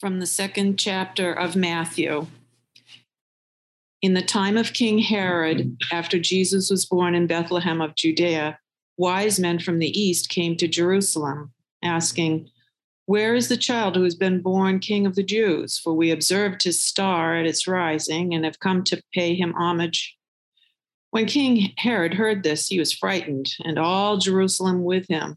from the second chapter of Matthew. In the time of King Herod, after Jesus was born in Bethlehem of Judea, wise men from the east came to Jerusalem, asking, Where is the child who has been born King of the Jews? For we observed his star at its rising and have come to pay him homage. When King Herod heard this, he was frightened, and all Jerusalem with him.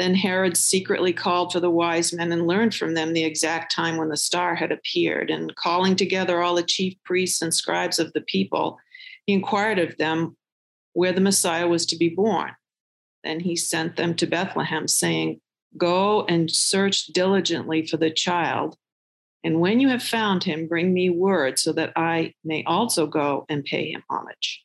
Then Herod secretly called for the wise men and learned from them the exact time when the star had appeared. And calling together all the chief priests and scribes of the people, he inquired of them where the Messiah was to be born. Then he sent them to Bethlehem, saying, Go and search diligently for the child. And when you have found him, bring me word so that I may also go and pay him homage.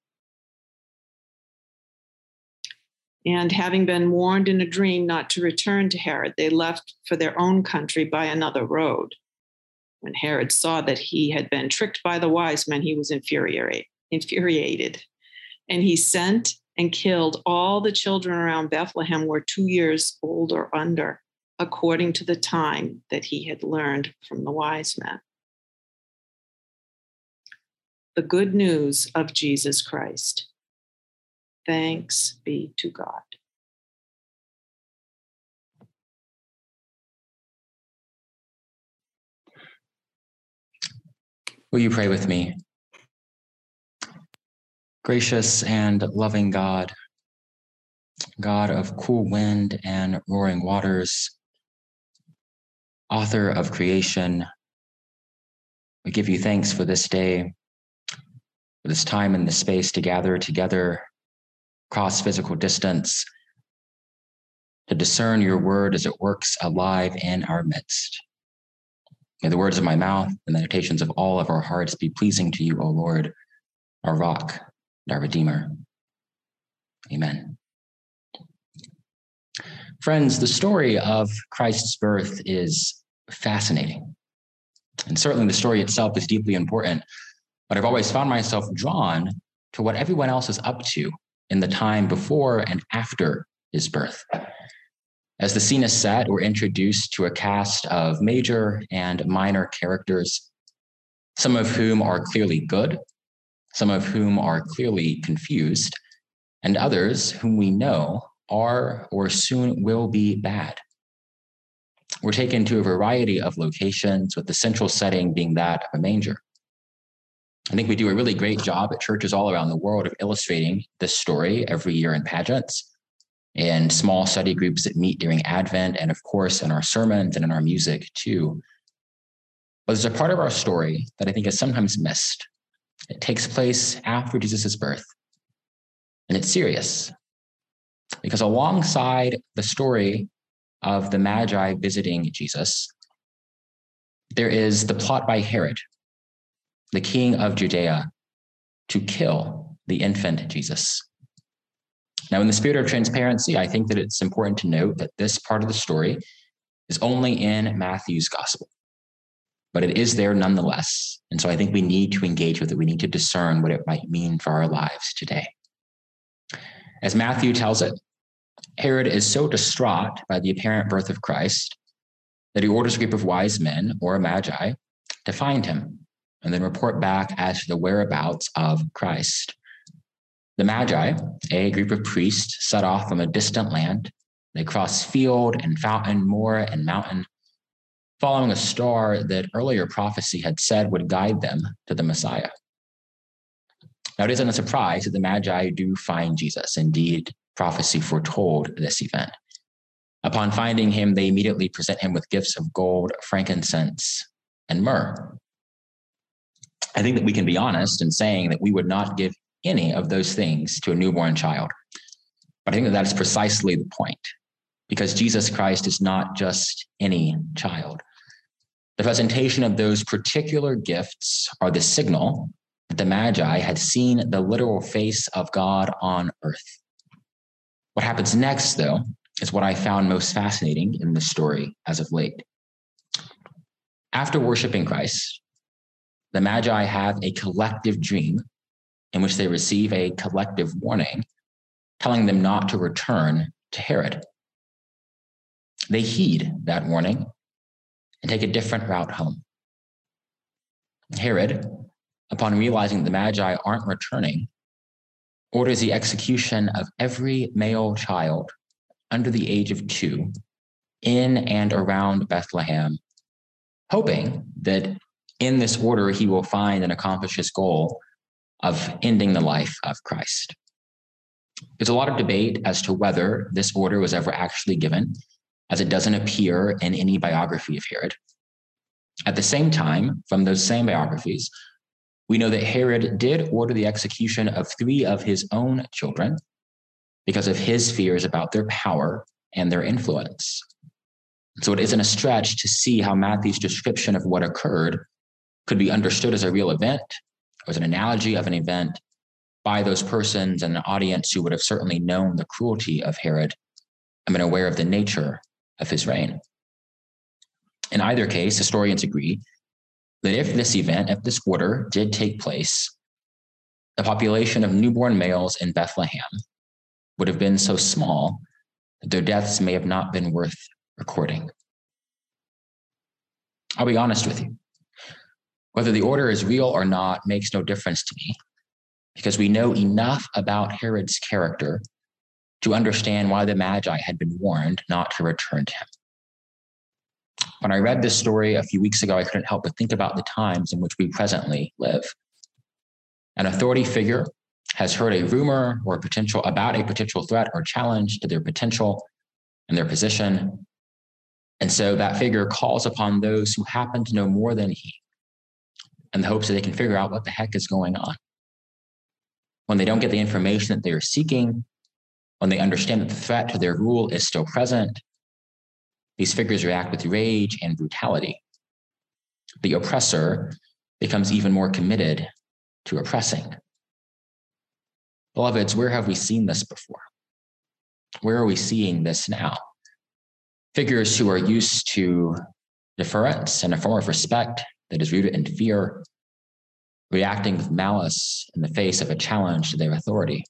And having been warned in a dream not to return to Herod, they left for their own country by another road. When Herod saw that he had been tricked by the wise men, he was infuriated. And he sent and killed all the children around Bethlehem who were two years old or under, according to the time that he had learned from the wise men. The good news of Jesus Christ. Thanks be to God. Will you pray with me? Gracious and loving God, God of cool wind and roaring waters, author of creation, we give you thanks for this day, for this time and this space to gather together cross physical distance, to discern your word as it works alive in our midst. May the words of my mouth and the meditations of all of our hearts be pleasing to you, O Lord, our rock and our redeemer. Amen. Friends, the story of Christ's birth is fascinating. And certainly the story itself is deeply important, but I've always found myself drawn to what everyone else is up to in the time before and after his birth. As the scene is set, we're introduced to a cast of major and minor characters, some of whom are clearly good, some of whom are clearly confused, and others whom we know are or soon will be bad. We're taken to a variety of locations, with the central setting being that of a manger. I think we do a really great job at churches all around the world of illustrating this story every year in pageants and small study groups that meet during Advent, and of course, in our sermons and in our music too. But there's a part of our story that I think is sometimes missed. It takes place after Jesus' birth, and it's serious because alongside the story of the Magi visiting Jesus, there is the plot by Herod the king of Judea, to kill the infant Jesus. Now, in the spirit of transparency, I think that it's important to note that this part of the story is only in Matthew's gospel, but it is there nonetheless. And so I think we need to engage with it. We need to discern what it might mean for our lives today. As Matthew tells it, Herod is so distraught by the apparent birth of Christ that he orders a group of wise men or magi to find him and then report back as to the whereabouts of Christ. The Magi, a group of priests set off from a distant land, they cross field and fountain, moor and mountain, following a star that earlier prophecy had said would guide them to the Messiah. Now, it isn't a surprise that the Magi do find Jesus. Indeed, prophecy foretold this event. Upon finding him, they immediately present him with gifts of gold, frankincense, and myrrh. I think that we can be honest in saying that we would not give any of those things to a newborn child. But I think that that's precisely the point, because Jesus Christ is not just any child. The presentation of those particular gifts are the signal that the Magi had seen the literal face of God on earth. What happens next, though, is what I found most fascinating in the story as of late. After worshiping Christ, the Magi have a collective dream in which they receive a collective warning telling them not to return to Herod. They heed that warning and take a different route home. Herod, upon realizing the Magi aren't returning, orders the execution of every male child under the age of two in and around Bethlehem, hoping that in this order he will find and accomplish his goal of ending the life of Christ. There's a lot of debate as to whether this order was ever actually given, as it doesn't appear in any biography of Herod. At the same time, from those same biographies, we know that Herod did order the execution of three of his own children because of his fears about their power and their influence. So it isn't a stretch to see how Matthew's description of what occurred could be understood as a real event, or as an analogy of an event by those persons and an audience who would have certainly known the cruelty of Herod and been aware of the nature of his reign. In either case, historians agree that if this event, if this order did take place, the population of newborn males in Bethlehem would have been so small that their deaths may have not been worth recording. I'll be honest with you. Whether the order is real or not makes no difference to me because we know enough about Herod's character to understand why the Magi had been warned not to return to him. When I read this story a few weeks ago, I couldn't help but think about the times in which we presently live. An authority figure has heard a rumor or a potential about a potential threat or challenge to their potential and their position. And so that figure calls upon those who happen to know more than he in the hopes that they can figure out what the heck is going on. When they don't get the information that they are seeking, when they understand that the threat to their rule is still present, these figures react with rage and brutality. The oppressor becomes even more committed to oppressing. Beloveds, where have we seen this before? Where are we seeing this now? Figures who are used to deference and a form of respect that is rooted in fear, reacting with malice in the face of a challenge to their authority.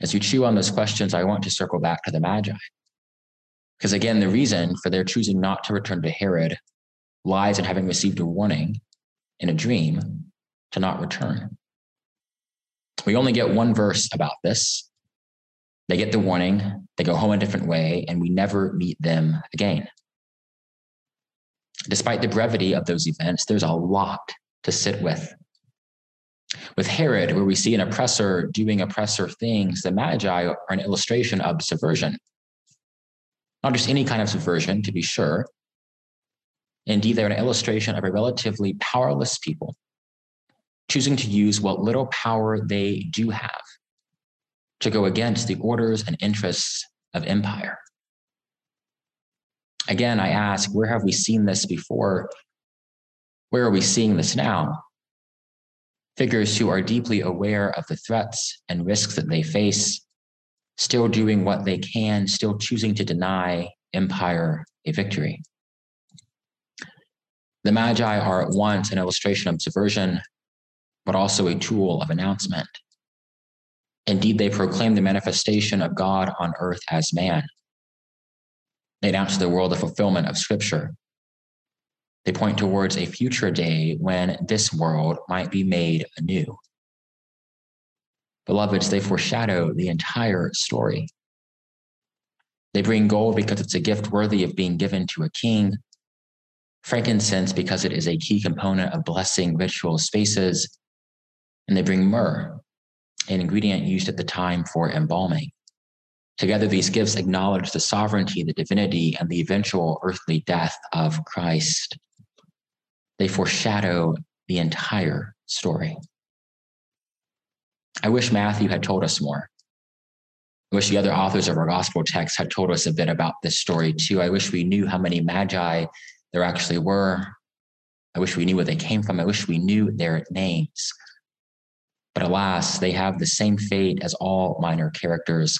As you chew on those questions, I want to circle back to the Magi. Because again, the reason for their choosing not to return to Herod lies in having received a warning in a dream to not return. We only get one verse about this. They get the warning, they go home a different way, and we never meet them again. Despite the brevity of those events, there's a lot to sit with. With Herod, where we see an oppressor doing oppressor things, the Magi are an illustration of subversion. Not just any kind of subversion, to be sure. Indeed, they're an illustration of a relatively powerless people choosing to use what little power they do have to go against the orders and interests of empire. Again, I ask, where have we seen this before? Where are we seeing this now? Figures who are deeply aware of the threats and risks that they face, still doing what they can, still choosing to deny empire a victory. The Magi are at once an illustration of subversion but also a tool of announcement. Indeed, they proclaim the manifestation of God on earth as man. They announce to the world the fulfillment of Scripture. They point towards a future day when this world might be made anew. Beloveds, they foreshadow the entire story. They bring gold because it's a gift worthy of being given to a king, frankincense because it is a key component of blessing ritual spaces, and they bring myrrh, an ingredient used at the time for embalming. Together, these gifts acknowledge the sovereignty, the divinity, and the eventual earthly death of Christ. They foreshadow the entire story. I wish Matthew had told us more. I wish the other authors of our gospel text had told us a bit about this story too. I wish we knew how many magi there actually were. I wish we knew where they came from. I wish we knew their names. But alas, they have the same fate as all minor characters,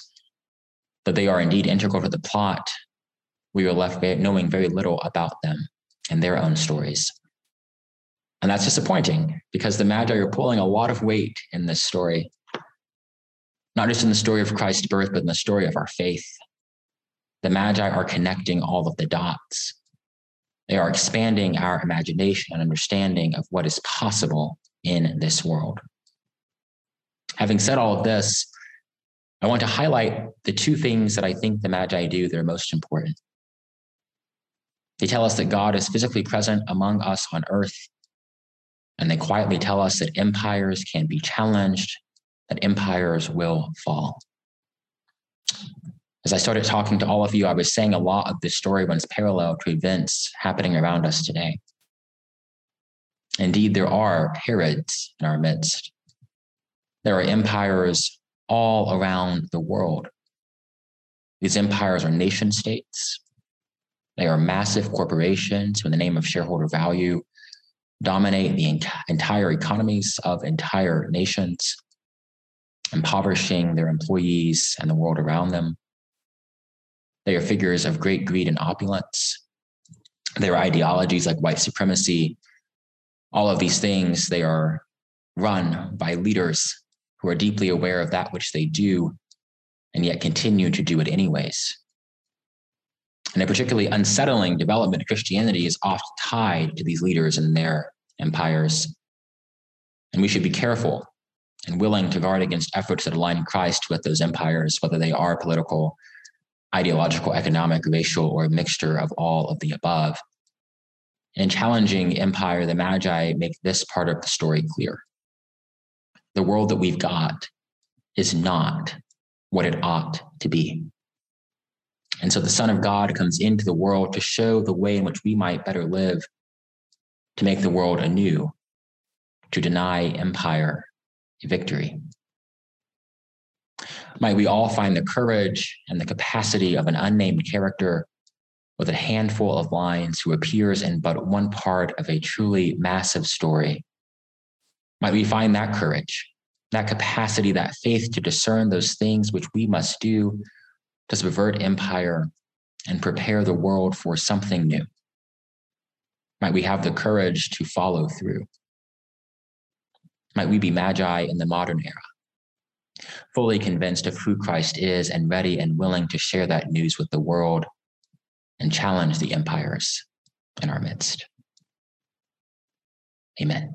they are indeed integral to the plot. We are left knowing very little about them and their own stories. And that's disappointing because the Magi are pulling a lot of weight in this story, not just in the story of Christ's birth, but in the story of our faith. The Magi are connecting all of the dots. They are expanding our imagination and understanding of what is possible in this world. Having said all of this, I want to highlight the two things that I think the Magi do that are most important. They tell us that God is physically present among us on earth and they quietly tell us that empires can be challenged, that empires will fall. As I started talking to all of you, I was saying a lot of this story runs parallel to events happening around us today. Indeed, there are Herods in our midst. There are empires all around the world. These empires are nation states. They are massive corporations who, in the name of shareholder value dominate the entire economies of entire nations, impoverishing their employees and the world around them. They are figures of great greed and opulence. Their ideologies like white supremacy, all of these things, they are run by leaders who are deeply aware of that which they do and yet continue to do it anyways. And a particularly unsettling development of Christianity is oft tied to these leaders and their empires. And we should be careful and willing to guard against efforts that align Christ with those empires, whether they are political, ideological, economic, racial, or a mixture of all of the above. In challenging empire, the Magi make this part of the story clear. The world that we've got is not what it ought to be. And so the Son of God comes into the world to show the way in which we might better live, to make the world anew, to deny empire victory. Might we all find the courage and the capacity of an unnamed character with a handful of lines who appears in but one part of a truly massive story? Might we find that courage, that capacity, that faith to discern those things which we must do to subvert empire and prepare the world for something new? Might we have the courage to follow through? Might we be magi in the modern era, fully convinced of who Christ is and ready and willing to share that news with the world and challenge the empires in our midst? Amen.